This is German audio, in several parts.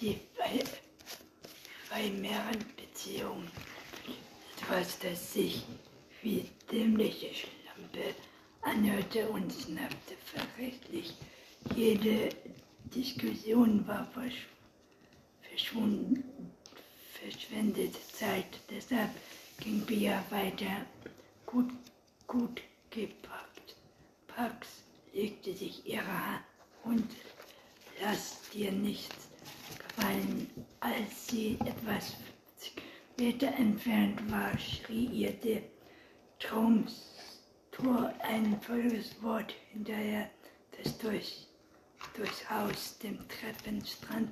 die bei, bei mehreren Beziehungen etwas, das sich wie dämliche Schlampe anhörte und schnappte verrechtlich. Jede Diskussion war versch verschwendete Zeit. Deshalb ging Bia weiter gut, gut gepackt. Pax legte sich ihre Hand lass dir nichts etwas Meter entfernt war, schrie ihr der Traumtor ein volles Wort hinterher, das durch, durchs Haus dem Treppenstrand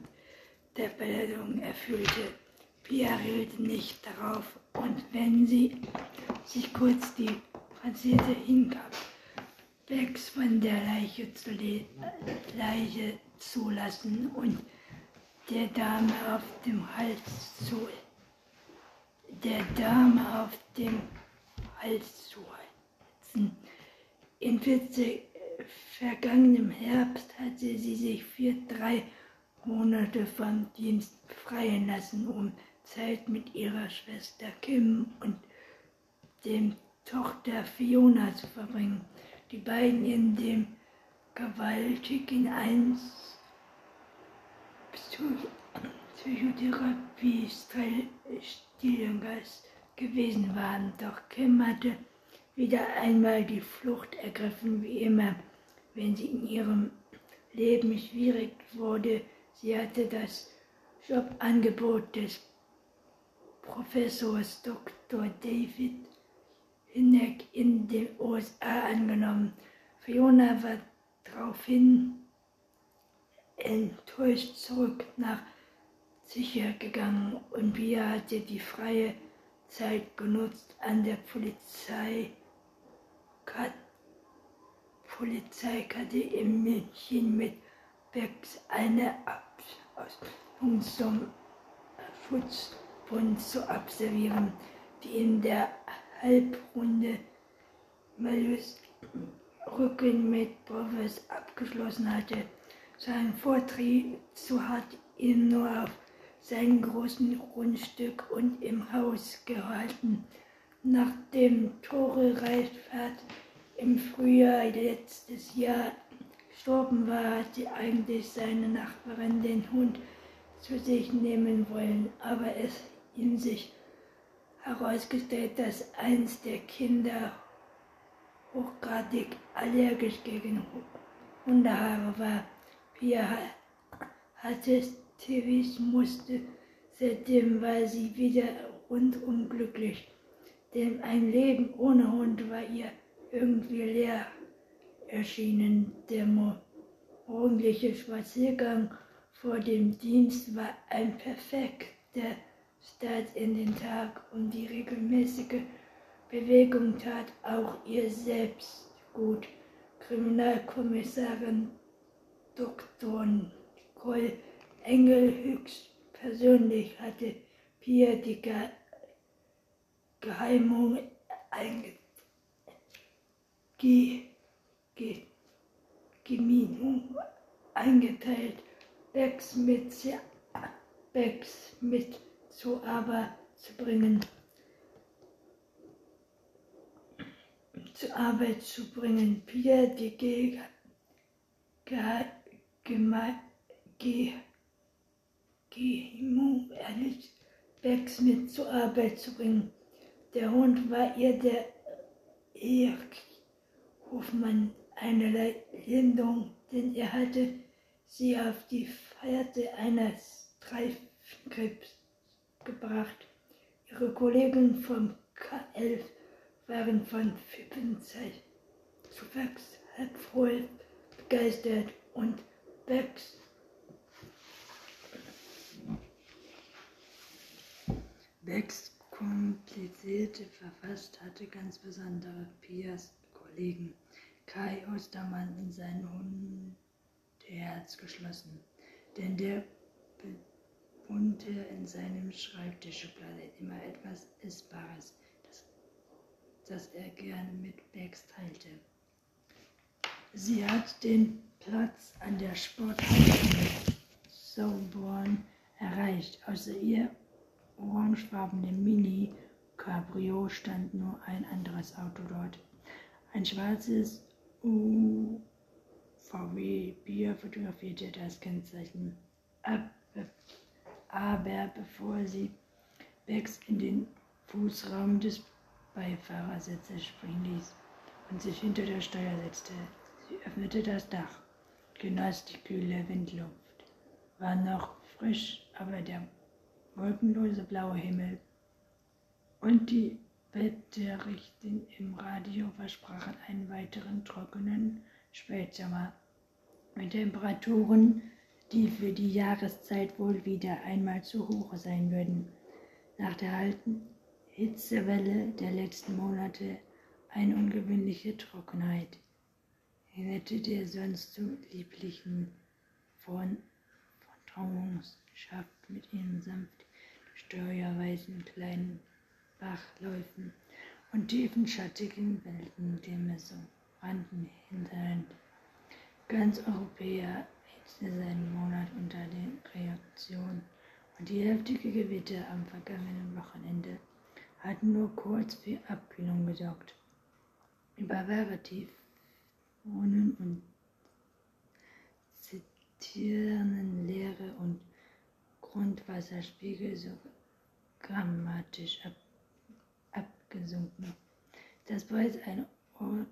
der Beleidigung erfüllte. Pia hielt nicht darauf und wenn sie sich kurz die Franzese hingab, Becks von der Leiche zu Leiche zulassen und der Dame auf dem Hals zu der Dame auf dem Hals zu halten. In 40, vergangenem Herbst hatte sie sich für drei Monate vom Dienst befreien lassen, um Zeit mit ihrer Schwester Kim und dem Tochter Fiona zu verbringen. Die beiden in dem gewaltigen Eins Psychotherapie Stillengeist gewesen waren. Doch Kim hatte wieder einmal die Flucht ergriffen, wie immer, wenn sie in ihrem Leben schwierig wurde. Sie hatte das Jobangebot des Professors Dr. David Hinneck in den USA angenommen. Fiona war daraufhin enttäuscht zurück nach sicher gegangen und Bia hatte die freie Zeit genutzt, an der Polizei Polizeikarte in München mit Becks eine Ausbildung zum Schutzbund zu absolvieren, die in der Halbrunde Malus Rücken mit Profes abgeschlossen hatte. Sein Vortrieb zu hat ihn nur auf seinem großen Grundstück und im Haus gehalten. Nach dem Tore Reifert im Frühjahr letztes Jahr gestorben war, hatte eigentlich seine Nachbarin den Hund zu sich nehmen wollen, aber es ihm sich herausgestellt, dass eins der Kinder hochgradig allergisch gegen Hundehaare war. Pia hatte Tevis musste, seitdem war sie wieder rundum glücklich, denn ein Leben ohne Hund war ihr irgendwie leer erschienen. Der morgendliche Spaziergang vor dem Dienst war ein perfekter Start in den Tag und die regelmäßige Bewegung tat auch ihr selbst gut. Kriminalkommissarin Dr. Nicole Engel höchst persönlich hatte Pia die Ge Geheimung Ge Ge eingeteilt, Becks mit, Becks mit zur Arbeit zu bringen. zur Arbeit zu bringen. Pia die Ge Gehemmung erlitt, Becks mit zur Arbeit zu bringen. Der Hund war ihr der Hofmann eine Lindung, denn er hatte sie auf die Fährte eines Streifenkrebs gebracht. Ihre Kollegen vom K11 waren von Fippenzeit zu Becks halb voll begeistert und Becks Becks komplizierte verfasst hatte ganz besondere Pias Kollegen Kai Ostermann in sein Hundeherz geschlossen, denn der bewohnte in seinem Schreibtischschublade immer etwas Essbares, das, das er gern mit Becks teilte. Sie hat den Platz an der Sporthalle Soborn erreicht. Außer ihr orangefarbene Mini Cabrio stand nur ein anderes Auto dort. Ein schwarzes U VW Bier fotografierte das Kennzeichen ab, aber bevor sie Bex in den Fußraum des Beifahrersitzes springen ließ und sich hinter der Steuer setzte. Sie öffnete das Dach, genoss die kühle Windluft. War noch frisch, aber der wolkenlose blaue Himmel und die Wetterrichten im Radio versprachen einen weiteren trockenen Spätsommer mit Temperaturen, die für die Jahreszeit wohl wieder einmal zu hoch sein würden. Nach der alten Hitzewelle der letzten Monate eine ungewöhnliche Trockenheit erinnerte der sonst so lieblichen von Vertrauungsschaft mit ihren sanft steuerweisen kleinen Bachläufen und tiefen schattigen Welten der Messung rannten hinterhand. Ganz Europäer hitzte seinen Monat unter den Reaktionen und die heftige Gewitter am vergangenen Wochenende hatten nur kurz für Abkühlung gesorgt. Über Veritiv Wohnen und Ziternenlehre und Grundwasserspiegel so grammatisch ab, abgesunken. Das bereits ein Ort,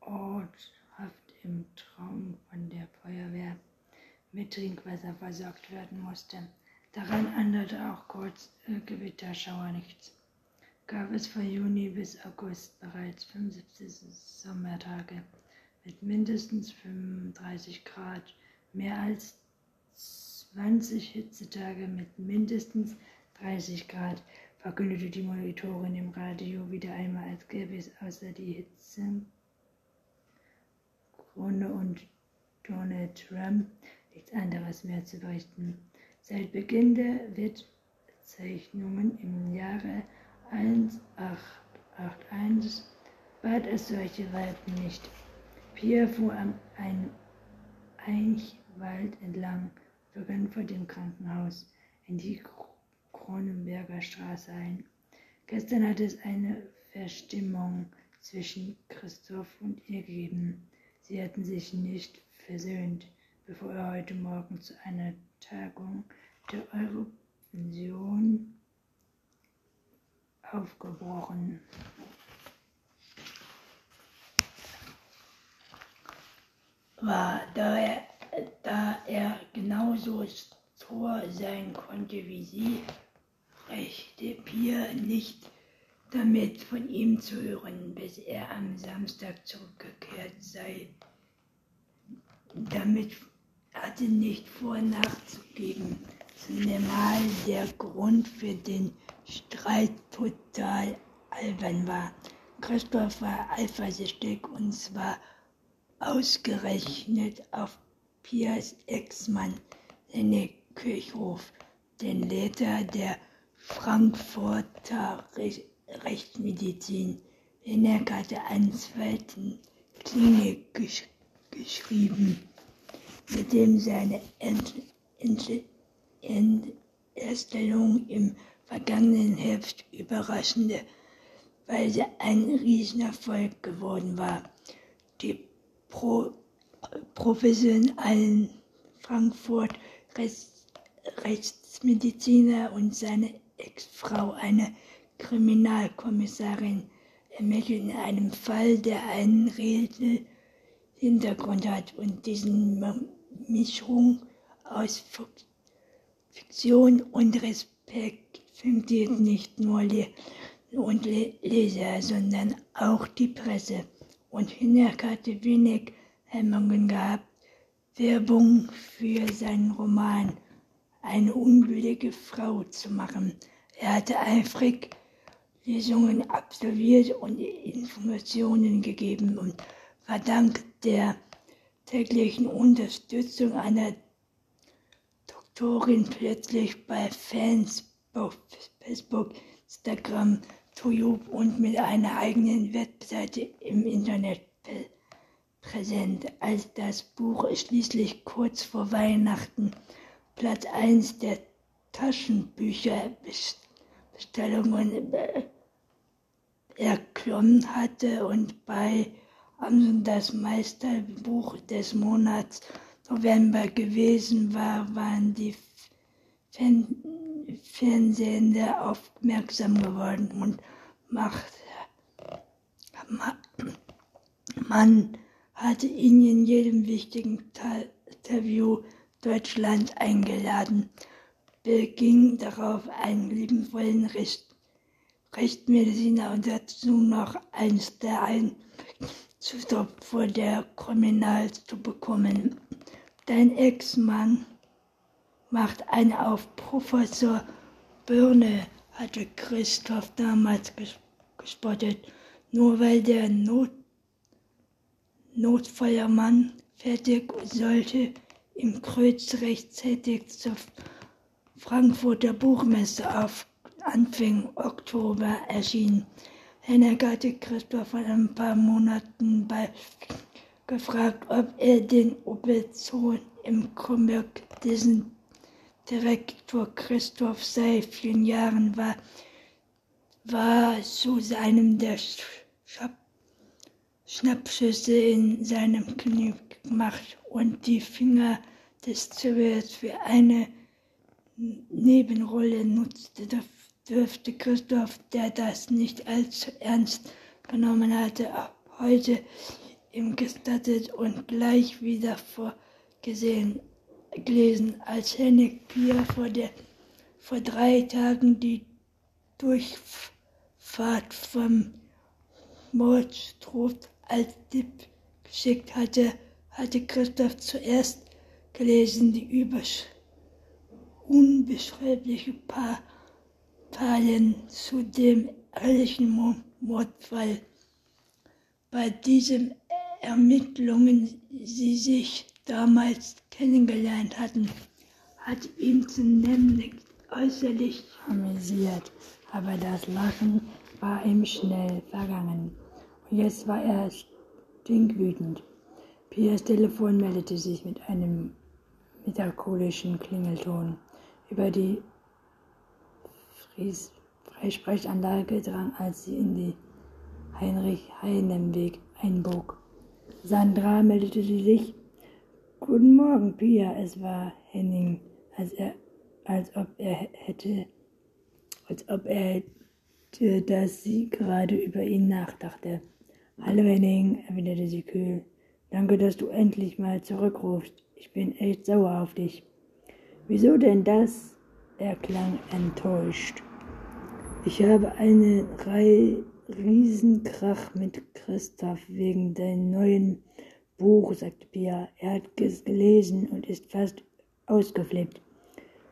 orthaft im Traum von der Feuerwehr mit Trinkwasser versorgt werden musste. Daran änderte auch kurz äh, Gewitterschauer nichts. Gab es von Juni bis August bereits 75 Sommertage mit mindestens 35 Grad, mehr als 20 Hitzetage mit mindestens 30 Grad, verkündete die Monitorin im Radio wieder einmal, als gäbe es außer die Hitze, Krone und Donald Trump nichts anderes mehr zu berichten. Seit Beginn der Wettzeichnungen im Jahre 1881 bat es solche Wolken nicht. Pierre fuhr am ein Eichwald entlang, begann vor dem Krankenhaus in die Kronenberger Straße ein. Gestern hatte es eine Verstimmung zwischen Christoph und ihr gegeben. Sie hatten sich nicht versöhnt, bevor er heute Morgen zu einer Tagung der Eurovision aufgebrochen war, da er, da er genauso stur sein konnte wie sie, rechte Pier nicht damit von ihm zu hören, bis er am Samstag zurückgekehrt sei. Damit hatte nicht vor nachzugeben, zumal der Grund für den Streit total albern war. Christoph war eifersüchtig und zwar ausgerechnet auf Piers Ex-Mann, René Kirchhoff, den Leiter der Frankfurter Rechtsmedizin. René hatte einen zweiten Klinik gesch geschrieben, mit dem seine Ent Ent Enterstellung im vergangenen Herbst überraschende Weise ein Riesenerfolg geworden war. Die Pro, professionellen Frankfurt Rechts, Rechtsmediziner und seine Ex-Frau, eine Kriminalkommissarin, ermitteln in einem Fall, der einen reellen Hintergrund hat und diesen Mischung aus Fiktion und Respekt findet nicht nur Le und Leser, sondern auch die Presse und Hinek hatte wenig Hemmungen gehabt, Werbung für seinen Roman Eine unwillige Frau zu machen. Er hatte eifrig Lesungen absolviert und Informationen gegeben und war dank der täglichen Unterstützung einer Doktorin plötzlich bei Fans auf Facebook, Instagram YouTube und mit einer eigenen Webseite im Internet präsent. Als das Buch schließlich kurz vor Weihnachten Platz 1 der Taschenbücherbestellungen erklommen hatte und bei Amazon das Meisterbuch des Monats November gewesen war, waren die Fernsehende aufmerksam geworden und macht, man hatte ihn in jedem wichtigen Interview Deutschland eingeladen, beging darauf einen liebenvollen Recht, Rechtsmediziner und dazu noch eins der ein Zustopp vor der Kriminal zu bekommen. Dein Ex-Mann macht eine auf Professor Birne, hatte Christoph damals gespottet, nur weil der Not Notfeuermann fertig sollte im Kreuz rechtzeitig zur Frankfurter Buchmesse auf Anfang Oktober erschien. Hennig hatte Christoph vor ein paar Monaten bei gefragt, ob er den Opelsohn im Kronberg, dessen Direktor Christoph seit vielen Jahren war, war zu seinem der Schnappschüsse in seinem Knie gemacht und die Finger des Zivils für eine Nebenrolle nutzte, dürfte Christoph, der das nicht allzu ernst genommen hatte, heute ihm gestattet und gleich wieder vorgesehen gelesen, als Hennig Pier vor, der, vor drei Tagen die Durchfahrt vom Mordstroth als Tipp geschickt hatte, hatte Christoph zuerst gelesen die übersch unbeschreibliche pa Palen zu dem ehrlichen Mordfall. Bei diesen Ermittlungen sie sich damals kennengelernt hatten, hat ihn zunächst äußerlich amüsiert, aber das Lachen war ihm schnell vergangen. Und jetzt war er stinkwütend. Piers Telefon meldete sich mit einem melancholischen Klingelton. Über die Freisprechanlage drang, als sie in die Heinrich-Heinem-Weg einbog. Sandra meldete sie sich. Guten Morgen, Pia. Es war Henning, als, er, als ob er hätte, als ob er hätte, dass sie gerade über ihn nachdachte. Hallo Henning, erwiderte sie kühl. Danke, dass du endlich mal zurückrufst. Ich bin echt sauer auf dich. Wieso denn das? Er klang enttäuscht. Ich habe einen Riesenkrach mit Christoph wegen deinem neuen Buch, sagte Pia. Er hat es gelesen und ist fast ausgeflippt.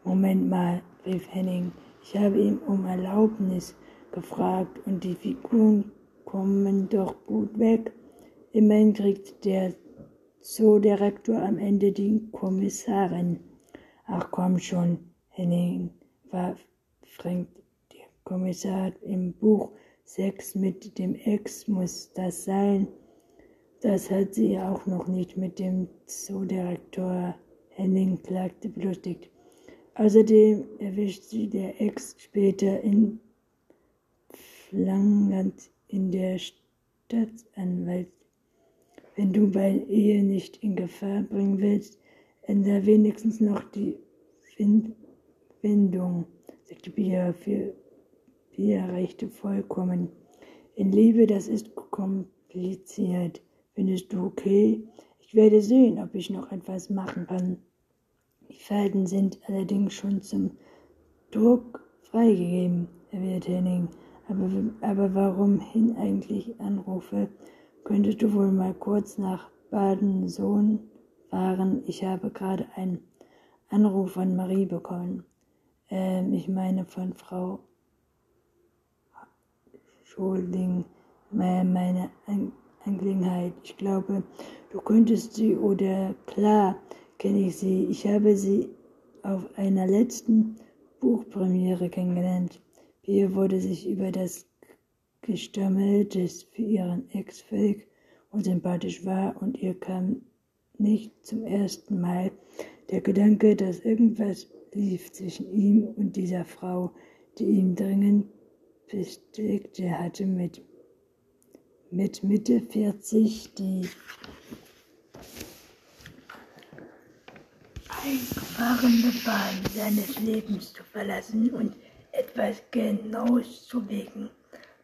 Moment mal, rief Henning. Ich habe ihm um Erlaubnis gefragt und die Figuren kommen doch gut weg. Immerhin kriegt der Zoodirektor am Ende die Kommissarin. Ach komm schon, Henning, war Frank, der Kommissar im Buch Sex mit dem Ex muss das sein. Das hat sie auch noch nicht mit dem Zoodirektor Henning klagte belustigt. Außerdem erwischt sie der Ex später in Flangland in der Staatsanwalt. Wenn du bei Ehe nicht in Gefahr bringen willst, ändere wenigstens noch die Wendung, sagte Pia für Pia rechte vollkommen. In Liebe, das ist kompliziert. Findest du okay? Ich werde sehen, ob ich noch etwas machen kann. Die Falten sind allerdings schon zum Druck freigegeben, erwiderte Henning. Aber, aber warum hin eigentlich anrufe? Könntest du wohl mal kurz nach Baden-Sohn fahren? Ich habe gerade einen Anruf von Marie bekommen. Ähm, ich meine von Frau Schulding, meine Angelegenheit. Ich glaube, du könntest sie oder klar kenne ich sie. Ich habe sie auf einer letzten Buchpremiere kennengelernt. Pia wurde sich über das Gestammel, das für ihren Ex völlig unsympathisch war und ihr kam nicht zum ersten Mal. Der Gedanke, dass irgendwas lief zwischen ihm und dieser Frau, die ihm dringend bestätigte hatte mit, mit Mitte 40 die eingefahrene Bahn seines Lebens zu verlassen und etwas Genaues zu wegen.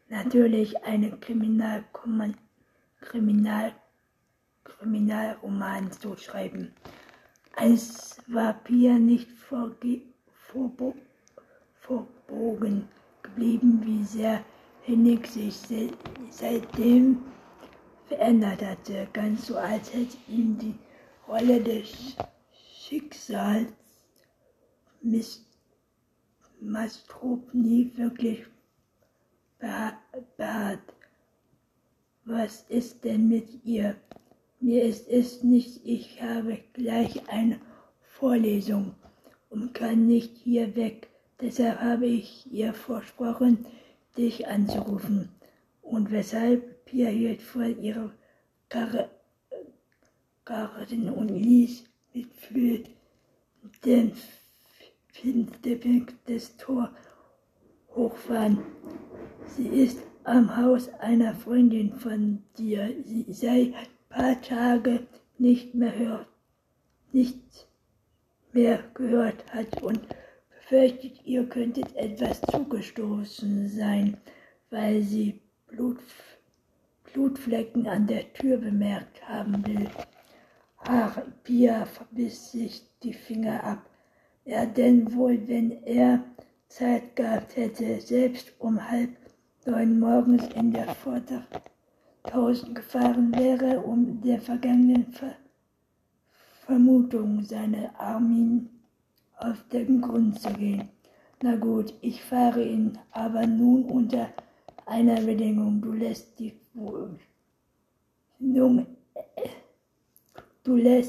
Natürlich eine Kriminal Kriminal Kriminalroman zu schreiben. Als Vampir nicht verbogen geblieben, wie sehr Hennig sich seitdem verändert hatte, ganz so als hätte ihm die Rolle des Schicksals Mastrop nie wirklich beharrt. Was ist denn mit ihr? Mir ist es nicht, ich habe gleich eine Vorlesung und kann nicht hier weg. Deshalb habe ich ihr versprochen, dich anzurufen. Und weshalb Pia hielt vor ihrer Karre, Karten und ließ mit den Finsterblick des Tor hochfahren. Sie ist am Haus einer Freundin von dir. Sie sei ein paar Tage nicht mehr hört, nicht mehr gehört hat und befürchtet, ihr könntet etwas zugestoßen sein, weil sie Blut, Blutflecken an der Tür bemerkt haben will. Ach, Pia verbiss sich die Finger ab. Ja, denn wohl, wenn er Zeit gehabt hätte, selbst um halb neun morgens in der Vordertausend gefahren wäre, um der vergangenen Ver Vermutung seiner Armin auf den Grund zu gehen. Na gut, ich fahre ihn, aber nun unter einer Bedingung. Du lässt die Wohnung Du lässt